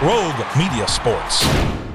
Rogue Media Sports.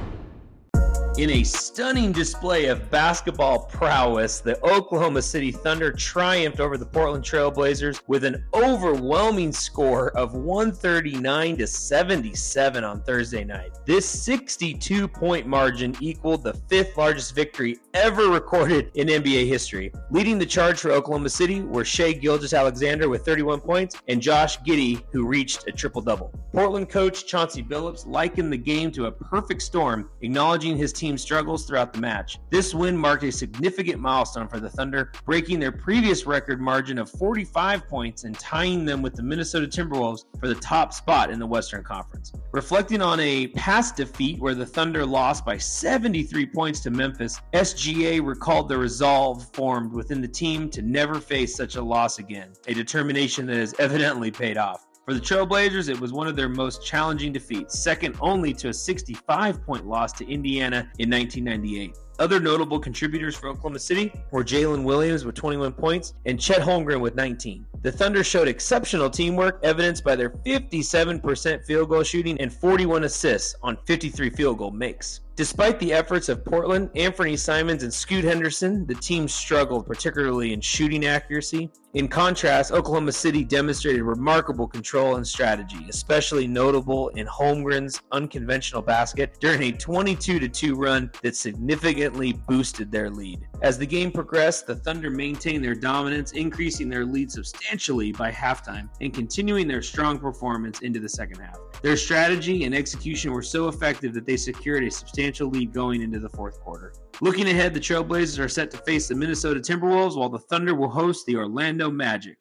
In a stunning display of basketball prowess, the Oklahoma City Thunder triumphed over the Portland Trailblazers with an overwhelming score of 139 to 77 on Thursday night. This 62 point margin equaled the fifth largest victory ever recorded in NBA history. Leading the charge for Oklahoma City were Shai Gilgeous-Alexander with 31 points and Josh Giddey, who reached a triple double. Portland coach Chauncey Billups likened the game to a perfect storm, acknowledging his team's struggles throughout the match. This win marked a significant milestone for the Thunder, breaking their previous record margin of 45 points and tying them with the Minnesota Timberwolves for the top spot in the Western Conference. Reflecting on a past defeat where the Thunder lost by 73 points to Memphis, SGA recalled the resolve formed within the team to never face such a loss again, a determination that has evidently paid off. For the Trailblazers, it was one of their most challenging defeats, second only to a 65 point loss to Indiana in 1998. Other notable contributors for Oklahoma City were Jalen Williams with 21 points and Chet Holmgren with 19. The Thunder showed exceptional teamwork, evidenced by their 57% field goal shooting and 41 assists on 53 field goal makes. Despite the efforts of Portland, Anfernee Simons, and Scoot Henderson, the team struggled, particularly in shooting accuracy. In contrast, Oklahoma City demonstrated remarkable control and strategy, especially notable in Holmgren's unconventional basket during a 22 2 run that significantly boosted their lead. As the game progressed, the Thunder maintained their dominance, increasing their lead substantially by halftime and continuing their strong performance into the second half. Their strategy and execution were so effective that they secured a substantial lead going into the fourth quarter. Looking ahead, the Trailblazers are set to face the Minnesota Timberwolves while the Thunder will host the Orlando Magic.